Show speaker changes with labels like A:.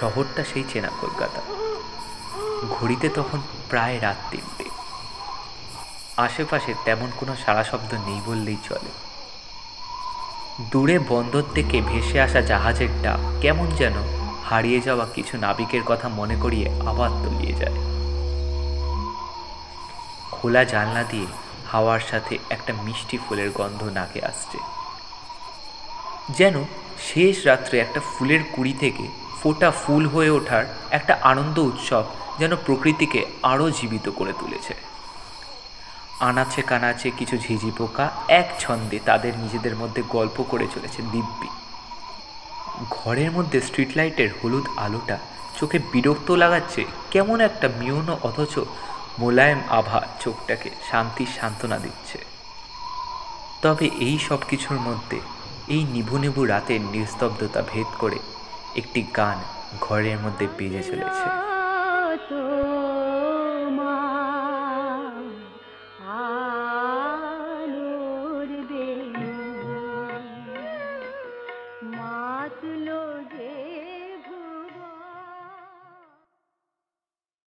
A: শহরটা সেই চেনা কলকাতা। ঘড়িতে তখন প্রায় রাত তিনটে। আশেপাশে তেমন কোনো সারা শব্দ নেই বললেই চলে। দূরে বন্দর থেকে ভেসে আসা জাহাজের ডাক কেমন যেন হারিয়ে যাওয়া কিছু নাবিকের কথা মনে করিয়ে আবার তলিয়ে যায়। খোলা জানলা দিয়ে হাওয়ার সাথে একটা মিষ্টি ফুলের গন্ধ নাকে আসছে। যেন শেষ রাত্রে একটা ফুলের কুড়ি থেকে ফোটা ফুল হয়ে ওঠার একটা আনন্দ উৎসব যেন প্রকৃতিকে আরও জীবিত করে তুলেছে। আনাচে কানাচে কিছু ঝিঝি পোকা এক ছন্দে তাদের নিজেদের মধ্যে গল্প করে চলেছে দিব্যি। ঘরের মধ্যে স্ট্রিট লাইটের হলুদ আলোটা চোখে বিরক্ত লাগাচ্ছে কেমন একটা মিউন অথচ মোলায়েম আভা চোখটাকে শান্তির সান্ত্বনা দিচ্ছে। তবে এই সব কিছুর মধ্যে এই নিভু নিভু রাতের নিস্তব্ধতা ভেদ করে একটি গান ঘরের মধ্যে বেজে চলেছে।